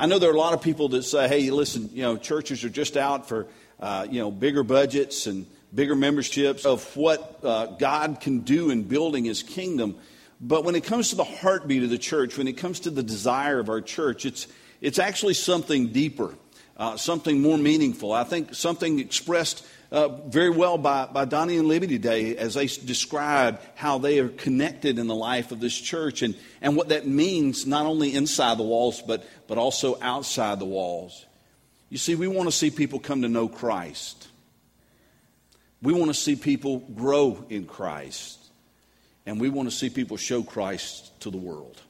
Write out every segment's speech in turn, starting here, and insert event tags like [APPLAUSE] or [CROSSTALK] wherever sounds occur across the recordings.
I know there are a lot of people that say, hey, listen, you know, churches are just out for, uh, you know, bigger budgets and bigger memberships of what uh, God can do in building his kingdom. But when it comes to the heartbeat of the church, when it comes to the desire of our church, it's, it's actually something deeper, uh, something more meaningful. I think something expressed uh, very well by, by Donnie and Libby today as they describe how they are connected in the life of this church and, and what that means not only inside the walls, but, but also outside the walls. You see, we want to see people come to know Christ. We want to see people grow in Christ. And we want to see people show Christ to the world.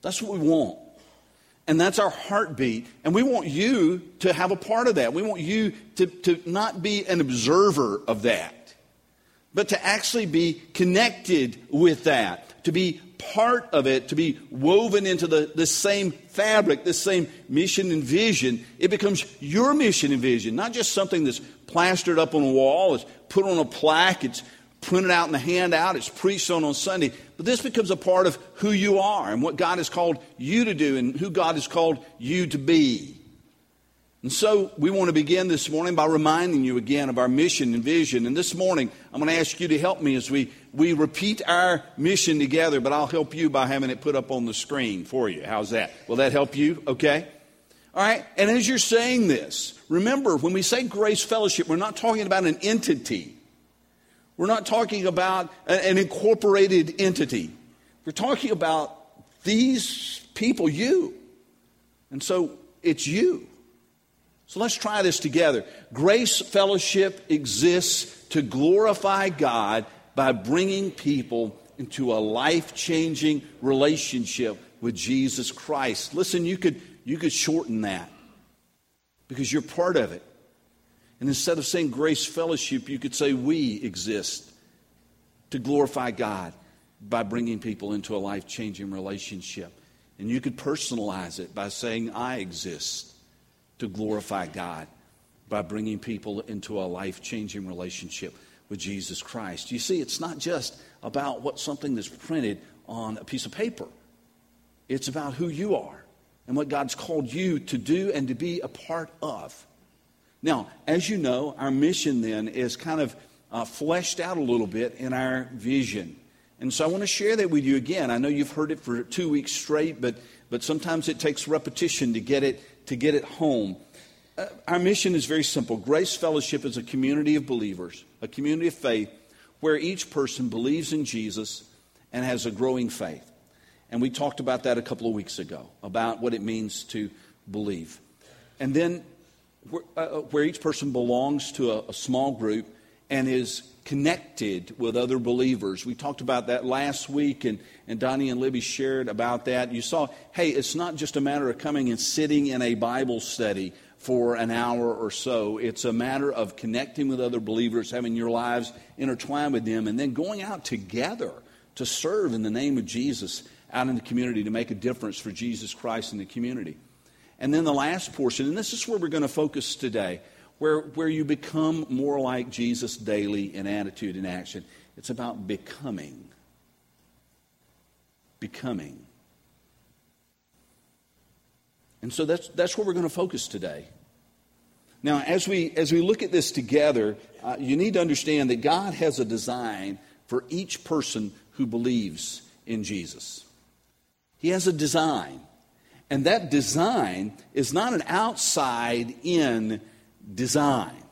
That's what we want. And that's our heartbeat. And we want you to have a part of that. We want you to, to not be an observer of that, but to actually be connected with that, to be part of it, to be woven into the, the same fabric, the same mission and vision. It becomes your mission and vision, not just something that's plastered up on a wall, it's put on a plaque, it's printed out in the handout, it's preached on on Sunday. But this becomes a part of who you are and what God has called you to do and who God has called you to be. And so we want to begin this morning by reminding you again of our mission and vision. And this morning, I'm going to ask you to help me as we, we repeat our mission together, but I'll help you by having it put up on the screen for you. How's that? Will that help you? Okay? All right? And as you're saying this, remember, when we say grace fellowship, we're not talking about an entity. We're not talking about an incorporated entity. We're talking about these people, you. And so it's you. So let's try this together. Grace Fellowship exists to glorify God by bringing people into a life changing relationship with Jesus Christ. Listen, you could, you could shorten that because you're part of it. And instead of saying grace fellowship, you could say we exist to glorify God by bringing people into a life changing relationship. And you could personalize it by saying I exist to glorify God by bringing people into a life changing relationship with Jesus Christ. You see, it's not just about what something that's printed on a piece of paper, it's about who you are and what God's called you to do and to be a part of. Now, as you know, our mission then is kind of uh, fleshed out a little bit in our vision. And so I want to share that with you again. I know you've heard it for two weeks straight, but, but sometimes it takes repetition to get it, to get it home. Uh, our mission is very simple Grace Fellowship is a community of believers, a community of faith, where each person believes in Jesus and has a growing faith. And we talked about that a couple of weeks ago, about what it means to believe. And then where, uh, uh, where each person belongs to a, a small group and is connected with other believers. We talked about that last week, and, and Donnie and Libby shared about that. You saw, hey, it's not just a matter of coming and sitting in a Bible study for an hour or so. It's a matter of connecting with other believers, having your lives intertwined with them, and then going out together to serve in the name of Jesus out in the community to make a difference for Jesus Christ in the community. And then the last portion, and this is where we're going to focus today, where, where you become more like Jesus daily in attitude and action. It's about becoming. Becoming. And so that's, that's where we're going to focus today. Now, as we, as we look at this together, uh, you need to understand that God has a design for each person who believes in Jesus. He has a design. And that design is not an outside in design,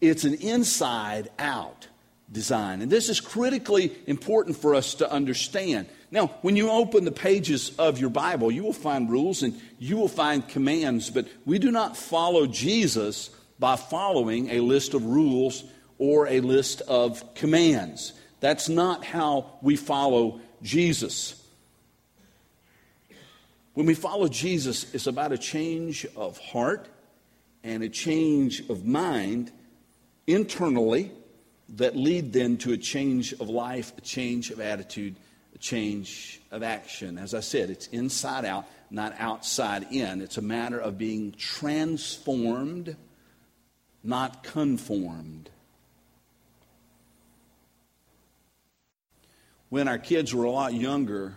it's an inside out design. And this is critically important for us to understand. Now, when you open the pages of your Bible, you will find rules and you will find commands, but we do not follow Jesus by following a list of rules or a list of commands. That's not how we follow Jesus. When we follow Jesus, it's about a change of heart and a change of mind internally that lead then to a change of life, a change of attitude, a change of action. As I said, it's inside out, not outside in. It's a matter of being transformed, not conformed. When our kids were a lot younger,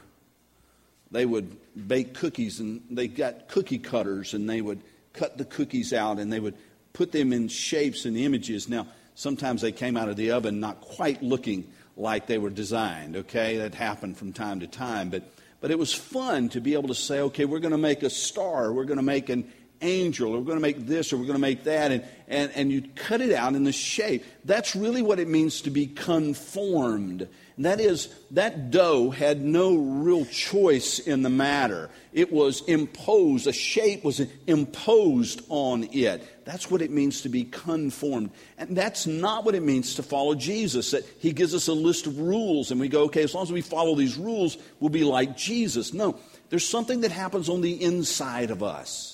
they would bake cookies, and they got cookie cutters, and they would cut the cookies out, and they would put them in shapes and images. Now, sometimes they came out of the oven not quite looking like they were designed, okay? That happened from time to time. But, but it was fun to be able to say, okay, we're going to make a star, we're going to make an angel, or we're going to make this, or we're going to make that, and, and, and you cut it out in the shape. That's really what it means to be conformed. And that is, that dough had no real choice in the matter. It was imposed, a shape was imposed on it. That's what it means to be conformed. And that's not what it means to follow Jesus. That he gives us a list of rules and we go, okay, as long as we follow these rules, we'll be like Jesus. No, there's something that happens on the inside of us.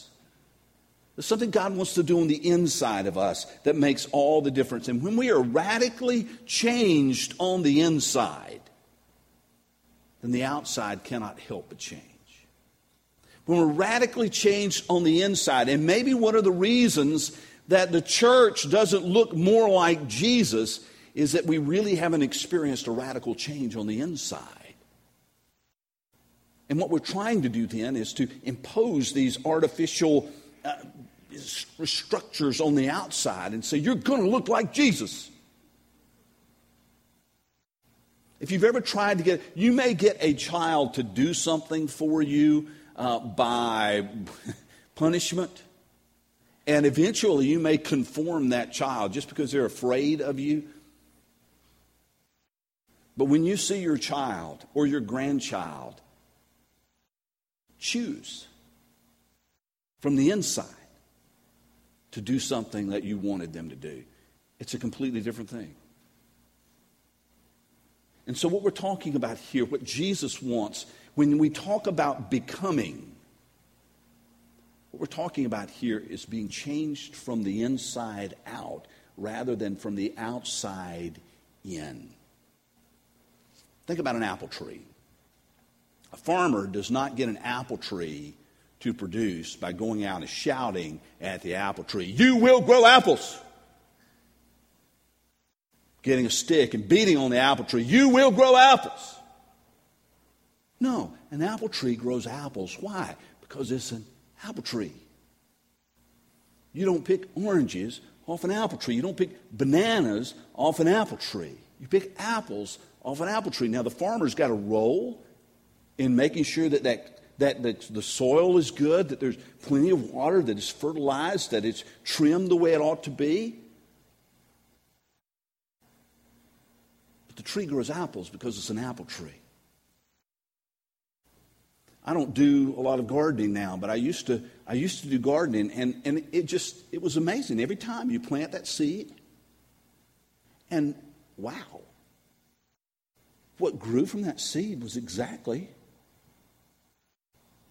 There's something God wants to do on the inside of us that makes all the difference. And when we are radically changed on the inside, then the outside cannot help but change. When we're radically changed on the inside, and maybe one of the reasons that the church doesn't look more like Jesus is that we really haven't experienced a radical change on the inside. And what we're trying to do then is to impose these artificial uh, structures on the outside and say, You're going to look like Jesus. If you've ever tried to get, you may get a child to do something for you uh, by punishment, and eventually you may conform that child just because they're afraid of you. But when you see your child or your grandchild choose from the inside to do something that you wanted them to do. It's a completely different thing. And so, what we're talking about here, what Jesus wants, when we talk about becoming, what we're talking about here is being changed from the inside out rather than from the outside in. Think about an apple tree. A farmer does not get an apple tree to produce by going out and shouting at the apple tree, You will grow apples. Getting a stick and beating on the apple tree, You will grow apples. No, an apple tree grows apples. Why? Because it's an apple tree. You don't pick oranges off an apple tree. You don't pick bananas off an apple tree. You pick apples off an apple tree. Now, the farmer's got a role in making sure that that that the, the soil is good, that there's plenty of water, that it's fertilized, that it's trimmed the way it ought to be. But the tree grows apples because it's an apple tree. I don't do a lot of gardening now, but I used to, I used to do gardening, and, and it just, it was amazing. Every time you plant that seed, and wow, what grew from that seed was exactly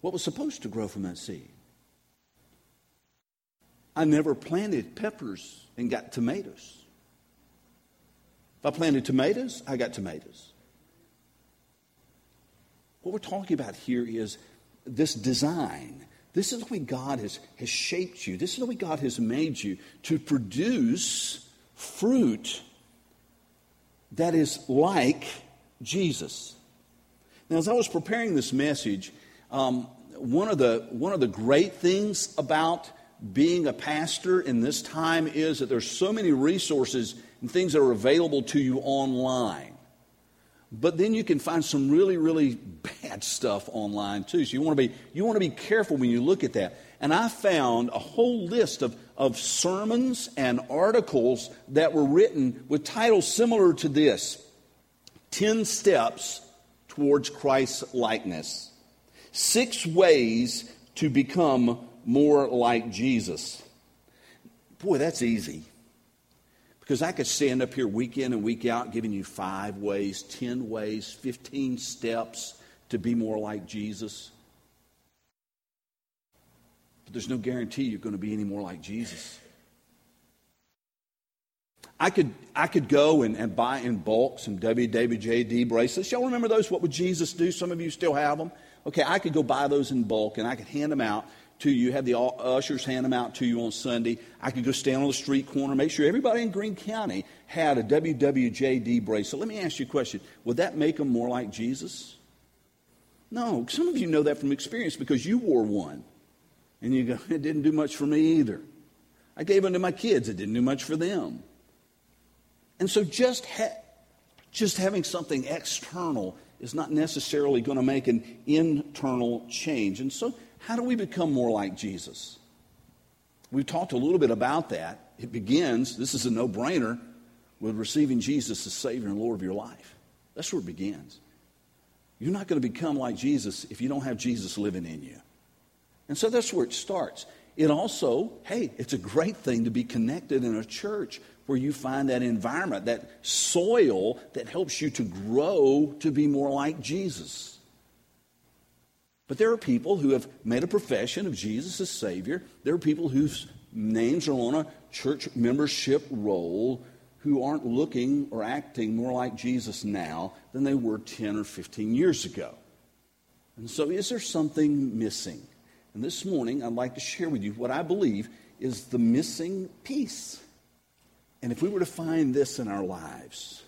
what was supposed to grow from that seed. I never planted peppers and got tomatoes. If I planted tomatoes, I got tomatoes. What we're talking about here is this design. This is the way God has, has shaped you. This is the way God has made you to produce fruit that is like Jesus. Now, as I was preparing this message, um, one, of the, one of the great things about being a pastor in this time is that there's so many resources and things that are available to you online. But then you can find some really, really bad stuff online too. So you want to be, you want to be careful when you look at that. And I found a whole list of, of sermons and articles that were written with titles similar to this 10 Steps Towards Christ's Likeness. Six ways to become more like Jesus. Boy, that's easy. Because I could stand up here week in and week out giving you five ways, 10 ways, 15 steps to be more like Jesus. But there's no guarantee you're going to be any more like Jesus. I could, I could go and, and buy in bulk some WWJD bracelets. Y'all remember those? What would Jesus do? Some of you still have them. Okay, I could go buy those in bulk and I could hand them out to you, have the ushers hand them out to you on Sunday. I could go stand on the street corner, make sure everybody in Greene County had a WWJD bracelet. Let me ask you a question Would that make them more like Jesus? No, some of you know that from experience because you wore one. And you go, [LAUGHS] it didn't do much for me either. I gave them to my kids, it didn't do much for them. And so just, ha- just having something external is not necessarily going to make an internal change. And so, how do we become more like Jesus? We've talked a little bit about that. It begins, this is a no brainer, with receiving Jesus as Savior and Lord of your life. That's where it begins. You're not going to become like Jesus if you don't have Jesus living in you. And so that's where it starts. It also, hey, it's a great thing to be connected in a church where you find that environment, that soil that helps you to grow to be more like Jesus. But there are people who have made a profession of Jesus as Savior. There are people whose names are on a church membership roll who aren't looking or acting more like Jesus now than they were 10 or 15 years ago. And so, is there something missing? And this morning, I'd like to share with you what I believe is the missing piece. And if we were to find this in our lives,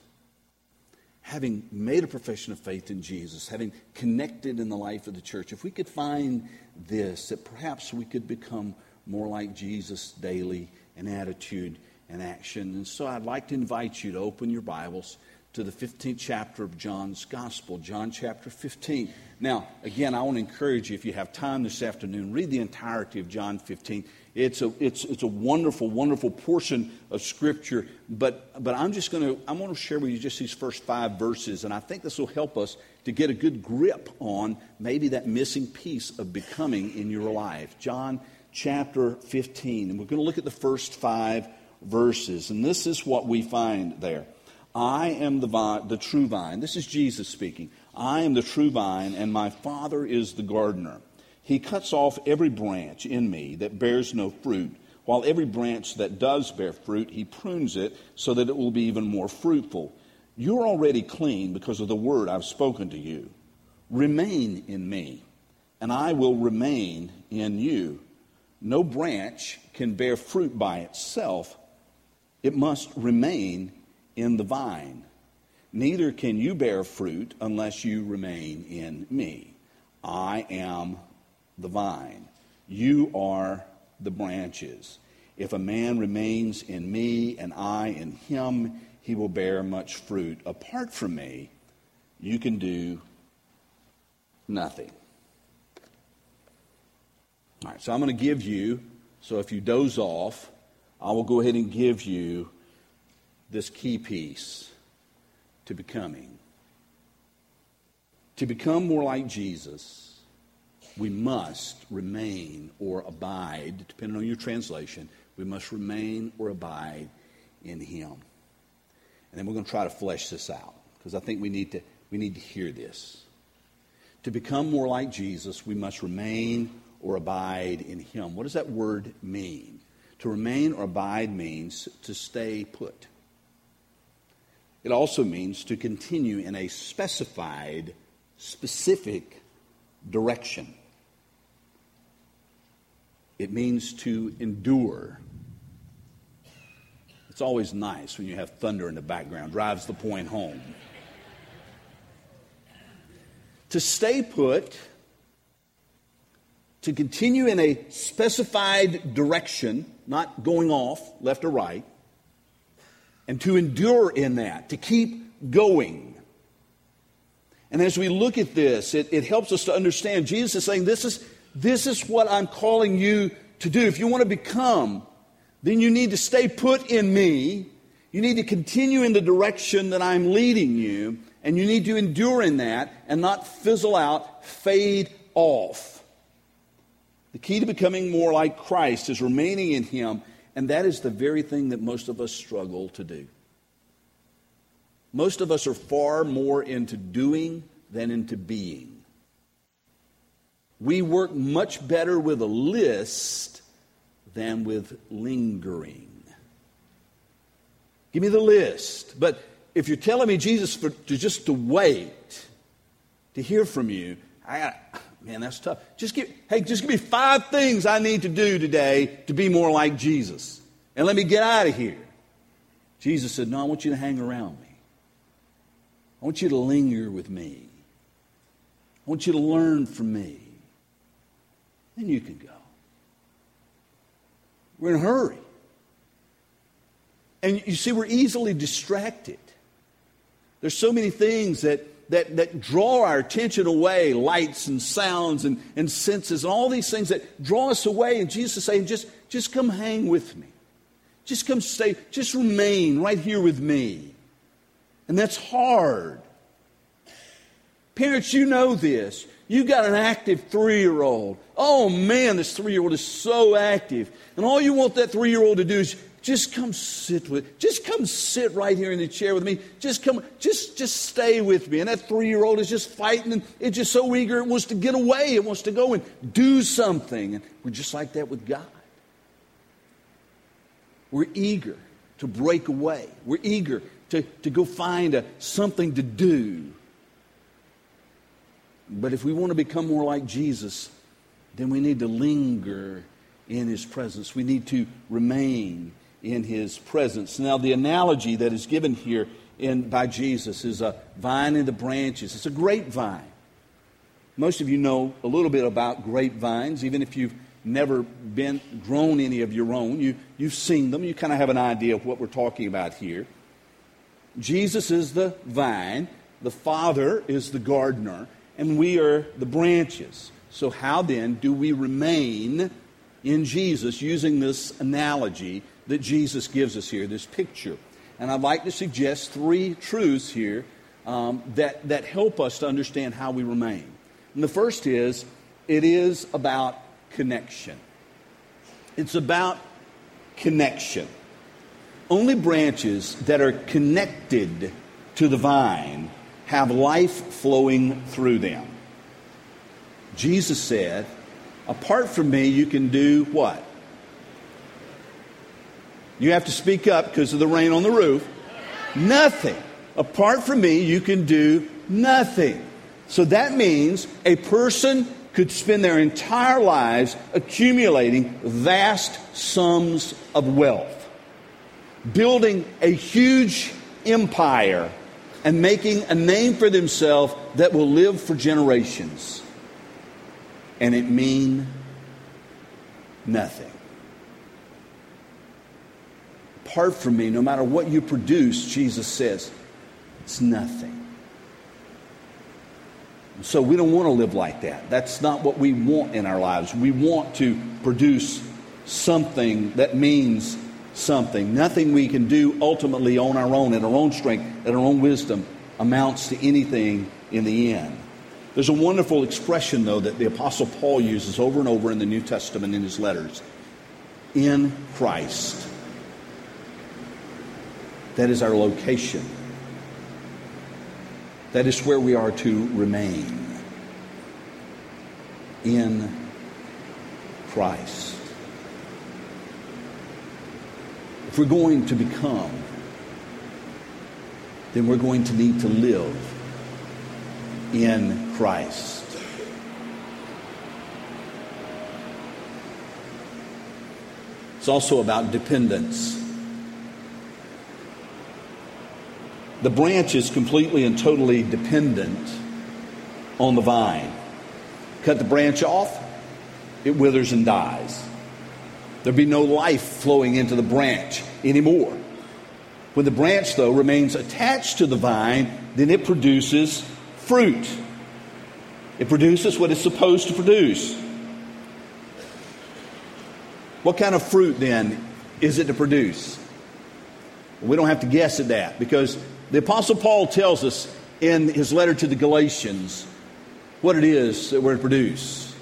having made a profession of faith in Jesus, having connected in the life of the church, if we could find this, that perhaps we could become more like Jesus daily in attitude and action. And so I'd like to invite you to open your Bibles to the 15th chapter of John's Gospel, John chapter 15. Now, again, I want to encourage you, if you have time this afternoon, read the entirety of John 15. It's a, it's, it's a wonderful, wonderful portion of Scripture. But, but I'm just going to, I'm going to share with you just these first five verses, and I think this will help us to get a good grip on maybe that missing piece of becoming in your life. John chapter 15. And we're going to look at the first five verses. And this is what we find there. I am the, vine, the true vine. This is Jesus speaking. I am the true vine, and my Father is the gardener. He cuts off every branch in me that bears no fruit, while every branch that does bear fruit, he prunes it so that it will be even more fruitful. You're already clean because of the word I've spoken to you. Remain in me, and I will remain in you. No branch can bear fruit by itself, it must remain in the vine. Neither can you bear fruit unless you remain in me. I am the vine. You are the branches. If a man remains in me and I in him, he will bear much fruit. Apart from me, you can do nothing. All right, so I'm going to give you, so if you doze off, I will go ahead and give you this key piece to becoming. To become more like Jesus, we must remain or abide, depending on your translation, we must remain or abide in Him. And then we're going to try to flesh this out because I think we need to, we need to hear this. To become more like Jesus, we must remain or abide in Him. What does that word mean? To remain or abide means to stay put. It also means to continue in a specified, specific direction. It means to endure. It's always nice when you have thunder in the background, drives the point home. to stay put, to continue in a specified direction, not going off left or right, and to endure in that, to keep going. And as we look at this, it, it helps us to understand Jesus is saying, this is, this is what I'm calling you to do. If you want to become, then you need to stay put in me. You need to continue in the direction that I'm leading you. And you need to endure in that and not fizzle out, fade off. The key to becoming more like Christ is remaining in Him. And that is the very thing that most of us struggle to do. Most of us are far more into doing than into being. We work much better with a list than with lingering. Give me the list. But if you're telling me, Jesus, for, to just to wait to hear from you, I got, man, that's tough. Just give, hey, just give me five things I need to do today to be more like Jesus. And let me get out of here. Jesus said, No, I want you to hang around me. I want you to linger with me. I want you to learn from me. Then you can go. We're in a hurry. And you see, we're easily distracted. There's so many things that, that, that draw our attention away lights and sounds and, and senses and all these things that draw us away. And Jesus is saying, just, just come hang with me. Just come stay, just remain right here with me. And that's hard. Parents, you know this. You've got an active three year old. Oh man, this three year old is so active. And all you want that three year old to do is just come sit with just come sit right here in the chair with me. Just come just just stay with me. And that three-year-old is just fighting and it's just so eager. It wants to get away. It wants to go and do something. And we're just like that with god. We're eager to break away. We're eager to, to go find a, something to do. But if we want to become more like jesus then we need to linger in his presence. We need to remain in his presence. Now, the analogy that is given here in, by Jesus is a vine and the branches. It's a grapevine. Most of you know a little bit about grapevines, even if you've never been grown any of your own. You, you've seen them. You kind of have an idea of what we're talking about here. Jesus is the vine, the Father is the gardener, and we are the branches. So, how then do we remain in Jesus using this analogy that Jesus gives us here, this picture. And I'd like to suggest three truths here um, that, that help us to understand how we remain. And the first is it is about connection. It's about connection. Only branches that are connected to the vine have life flowing through them. Jesus said, Apart from me, you can do what? You have to speak up because of the rain on the roof. Nothing. Apart from me, you can do nothing. So that means a person could spend their entire lives accumulating vast sums of wealth, building a huge empire, and making a name for themselves that will live for generations. And it mean nothing apart from me, no matter what you produce, Jesus says, it's nothing. So we don't want to live like that. That's not what we want in our lives. We want to produce something that means something. Nothing we can do ultimately on our own, in our own strength, in our own wisdom, amounts to anything in the end. There's a wonderful expression, though, that the Apostle Paul uses over and over in the New Testament in his letters in Christ. That is our location. That is where we are to remain in Christ. If we're going to become, then we're going to need to live in Christ. It's also about dependence. The branch is completely and totally dependent on the vine. Cut the branch off, it withers and dies. There'd be no life flowing into the branch anymore. When the branch, though, remains attached to the vine, then it produces fruit. It produces what it's supposed to produce. What kind of fruit, then, is it to produce? We don't have to guess at that because the Apostle Paul tells us in his letter to the Galatians what it is that we're to produce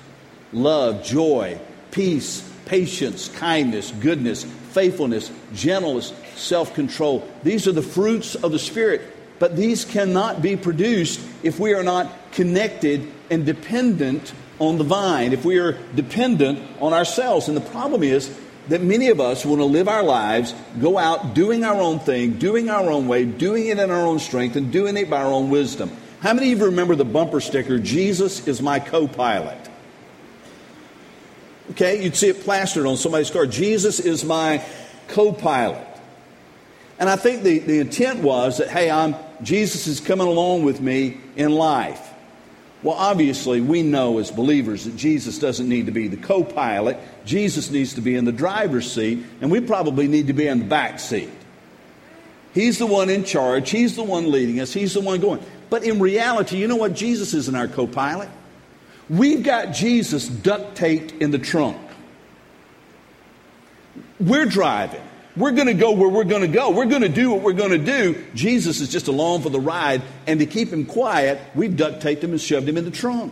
love, joy, peace, patience, kindness, goodness, faithfulness, gentleness, self control. These are the fruits of the Spirit, but these cannot be produced if we are not connected and dependent on the vine, if we are dependent on ourselves. And the problem is, that many of us want to live our lives, go out doing our own thing, doing our own way, doing it in our own strength, and doing it by our own wisdom. How many of you remember the bumper sticker, Jesus is my co pilot? Okay, you'd see it plastered on somebody's car. Jesus is my co pilot. And I think the, the intent was that, hey, I'm, Jesus is coming along with me in life. Well, obviously, we know as believers that Jesus doesn't need to be the co pilot. Jesus needs to be in the driver's seat, and we probably need to be in the back seat. He's the one in charge, He's the one leading us, He's the one going. But in reality, you know what? Jesus isn't our co pilot. We've got Jesus duct taped in the trunk. We're driving. We're going to go where we're going to go. We're going to do what we're going to do. Jesus is just along for the ride. And to keep him quiet, we've duct taped him and shoved him in the trunk.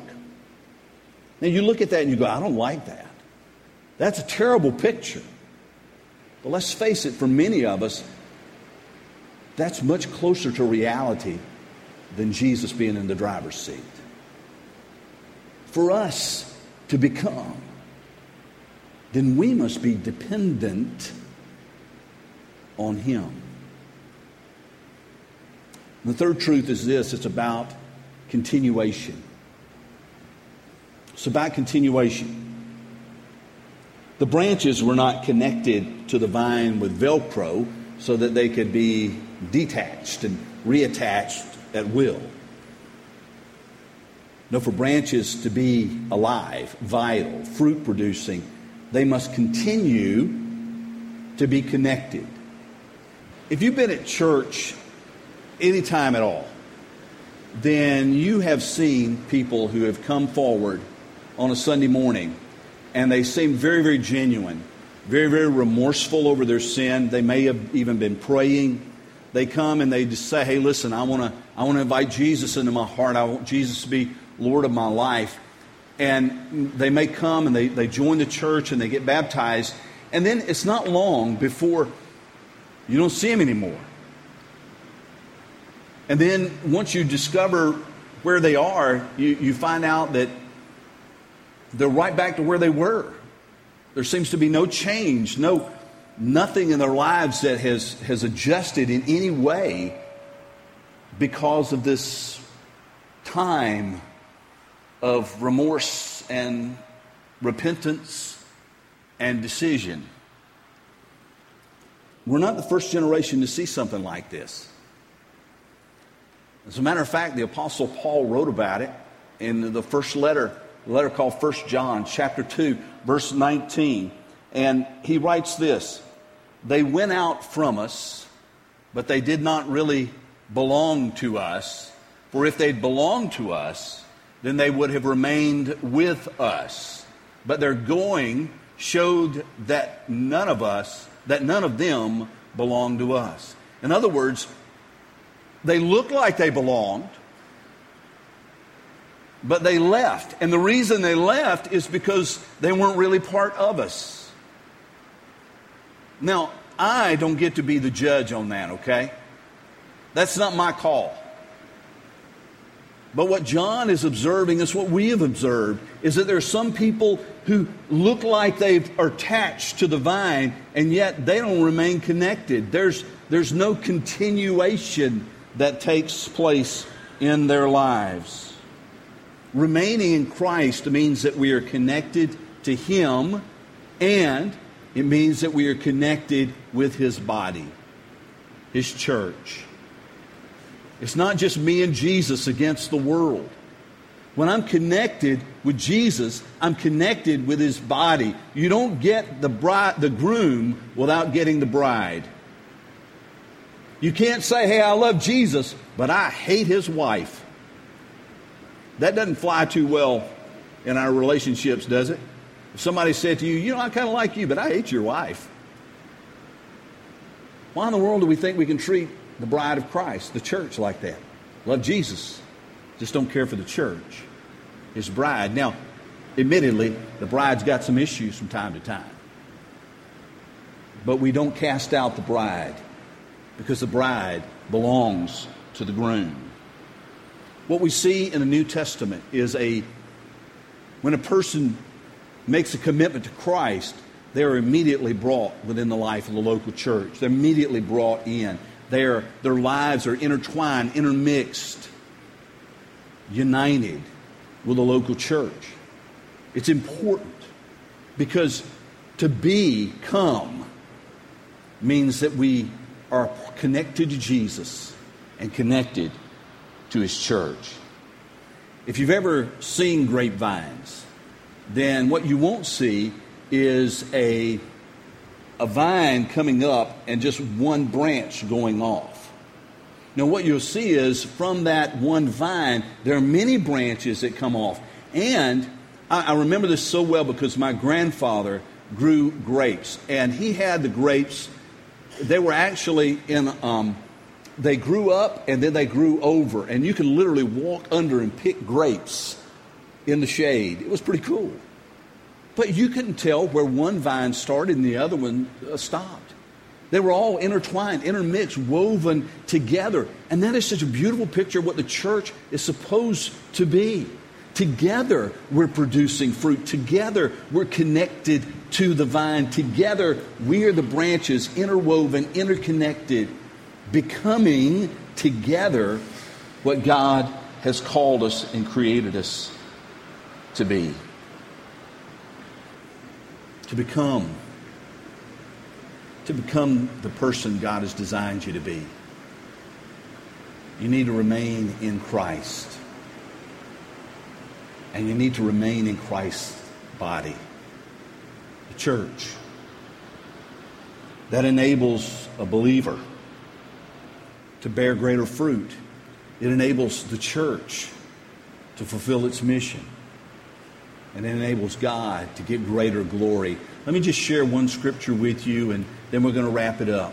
Now you look at that and you go, I don't like that. That's a terrible picture. But let's face it, for many of us, that's much closer to reality than Jesus being in the driver's seat. For us to become, then we must be dependent on Him. The third truth is this it's about continuation. It's about continuation. The branches were not connected to the vine with Velcro so that they could be detached and reattached at will. No, for branches to be alive, vital, fruit producing, they must continue to be connected. If you've been at church any time at all, then you have seen people who have come forward on a Sunday morning and they seem very, very genuine, very, very remorseful over their sin. They may have even been praying. They come and they just say, Hey, listen, I want to I wanna invite Jesus into my heart. I want Jesus to be Lord of my life. And they may come and they, they join the church and they get baptized. And then it's not long before you don't see them anymore. And then once you discover where they are, you, you find out that they're right back to where they were. There seems to be no change, no nothing in their lives that has, has adjusted in any way because of this time of remorse and repentance and decision. We're not the first generation to see something like this. As a matter of fact, the Apostle Paul wrote about it in the first letter, a letter called First John, chapter 2, verse 19. And he writes this They went out from us, but they did not really belong to us. For if they'd belonged to us, then they would have remained with us. But their going showed that none of us that none of them belong to us. In other words, they looked like they belonged, but they left. And the reason they left is because they weren't really part of us. Now, I don't get to be the judge on that, okay? That's not my call. But what John is observing is what we have observed is that there are some people who look like they are attached to the vine and yet they don't remain connected. There's, there's no continuation that takes place in their lives. Remaining in Christ means that we are connected to Him and it means that we are connected with His body, His church. It's not just me and Jesus against the world. When I'm connected with Jesus, I'm connected with his body. You don't get the bride, the groom without getting the bride. You can't say, "Hey, I love Jesus, but I hate his wife." That doesn't fly too well in our relationships, does it? If somebody said to you, "You know, I kind of like you, but I hate your wife." Why in the world do we think we can treat the bride of Christ, the church, like that. Love Jesus, just don't care for the church, his bride. Now, admittedly, the bride's got some issues from time to time. But we don't cast out the bride because the bride belongs to the groom. What we see in the New Testament is a when a person makes a commitment to Christ, they are immediately brought within the life of the local church. They're immediately brought in. Their, lives are intertwined, intermixed, united with the local church. It's important because to become means that we are connected to Jesus and connected to his church. If you've ever seen grapevines, then what you won't see is a, a vine coming up and just one branch going off. Now, what you'll see is from that one vine, there are many branches that come off. And I, I remember this so well because my grandfather grew grapes, and he had the grapes. They were actually in, um, they grew up and then they grew over, and you can literally walk under and pick grapes in the shade. It was pretty cool. But you couldn't tell where one vine started and the other one uh, stopped. They were all intertwined, intermixed, woven together. And that is such a beautiful picture of what the church is supposed to be. Together, we're producing fruit. Together, we're connected to the vine. Together, we are the branches, interwoven, interconnected, becoming together what God has called us and created us to be. To become. To become the person God has designed you to be. You need to remain in Christ. And you need to remain in Christ's body, the church. That enables a believer to bear greater fruit. It enables the church to fulfill its mission. And it enables God to get greater glory. Let me just share one scripture with you, and then we're going to wrap it up.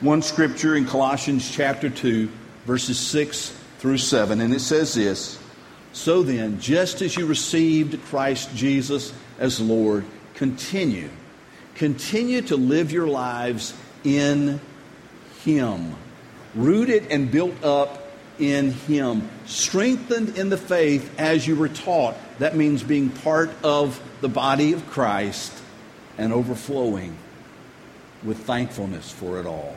One scripture in Colossians chapter 2, verses 6 through 7, and it says this so then, just as you received Christ Jesus as Lord, continue. Continue to live your lives in Him, rooted and built up in Him, strengthened in the faith as you were taught. That means being part of the body of Christ and overflowing with thankfulness for it all.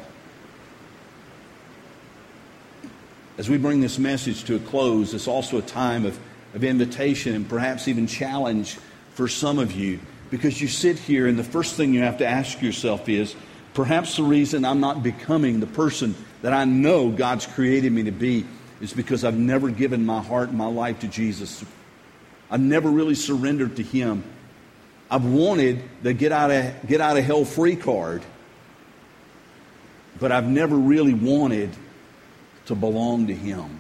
As we bring this message to a close, it's also a time of, of invitation and perhaps even challenge for some of you because you sit here and the first thing you have to ask yourself is perhaps the reason I'm not becoming the person that I know God's created me to be is because I've never given my heart and my life to Jesus. I've never really surrendered to Him. I've wanted the get out of, get out of hell free card, but I've never really wanted to belong to Him.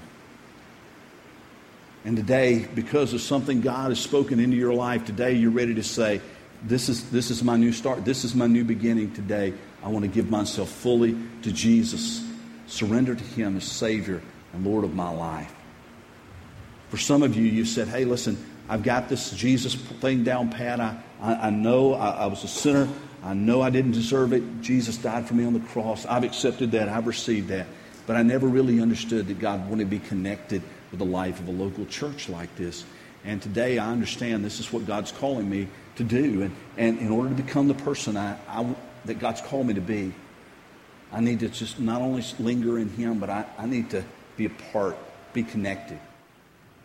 And today, because of something God has spoken into your life, today you're ready to say, this is, this is my new start. This is my new beginning today. I want to give myself fully to Jesus, surrender to Him as Savior and Lord of my life. For some of you, you said, hey, listen, I've got this Jesus thing down pat. I, I, I know I, I was a sinner. I know I didn't deserve it. Jesus died for me on the cross. I've accepted that. I've received that. But I never really understood that God wanted to be connected with the life of a local church like this. And today I understand this is what God's calling me to do. And, and in order to become the person I, I, that God's called me to be, I need to just not only linger in Him, but I, I need to be a part, be connected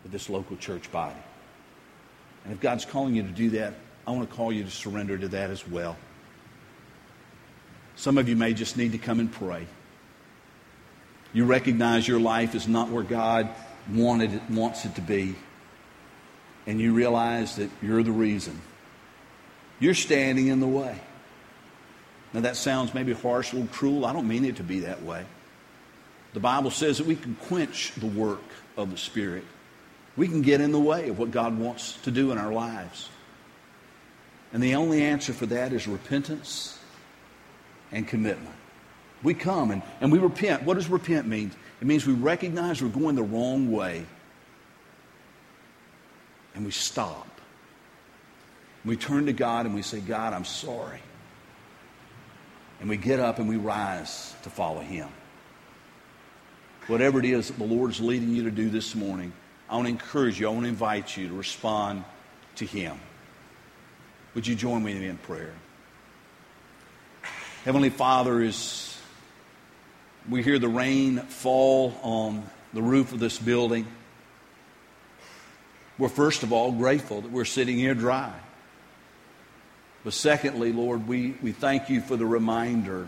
with this local church body. And if God's calling you to do that, I want to call you to surrender to that as well. Some of you may just need to come and pray. You recognize your life is not where God wanted it, wants it to be. And you realize that you're the reason. You're standing in the way. Now, that sounds maybe harsh, a little cruel. I don't mean it to be that way. The Bible says that we can quench the work of the Spirit. We can get in the way of what God wants to do in our lives. And the only answer for that is repentance and commitment. We come and, and we repent. What does repent mean? It means we recognize we're going the wrong way. And we stop. We turn to God and we say, God, I'm sorry. And we get up and we rise to follow Him. Whatever it is that the Lord's leading you to do this morning, I want to encourage you, I want to invite you to respond to Him. Would you join me in prayer? Heavenly Father, is we hear the rain fall on the roof of this building. We're first of all grateful that we're sitting here dry. But secondly, Lord, we, we thank you for the reminder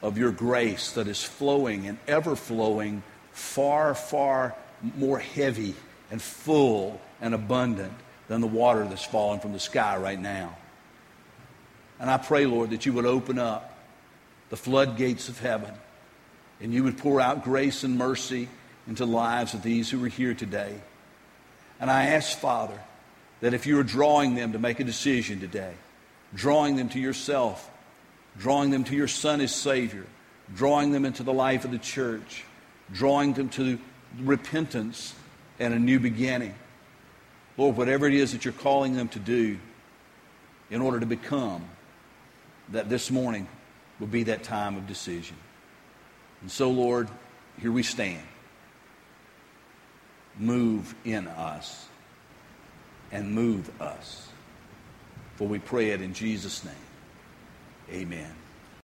of your grace that is flowing and ever flowing, far, far more heavy and full and abundant than the water that's falling from the sky right now. And I pray, Lord, that you would open up the floodgates of heaven and you would pour out grace and mercy into the lives of these who are here today. And I ask, Father, that if you are drawing them to make a decision today, drawing them to yourself, drawing them to your Son as Savior, drawing them into the life of the church, drawing them to repentance and a new beginning. Lord, whatever it is that you're calling them to do in order to become, that this morning will be that time of decision. And so, Lord, here we stand. Move in us and move us. For we pray it in Jesus' name. Amen.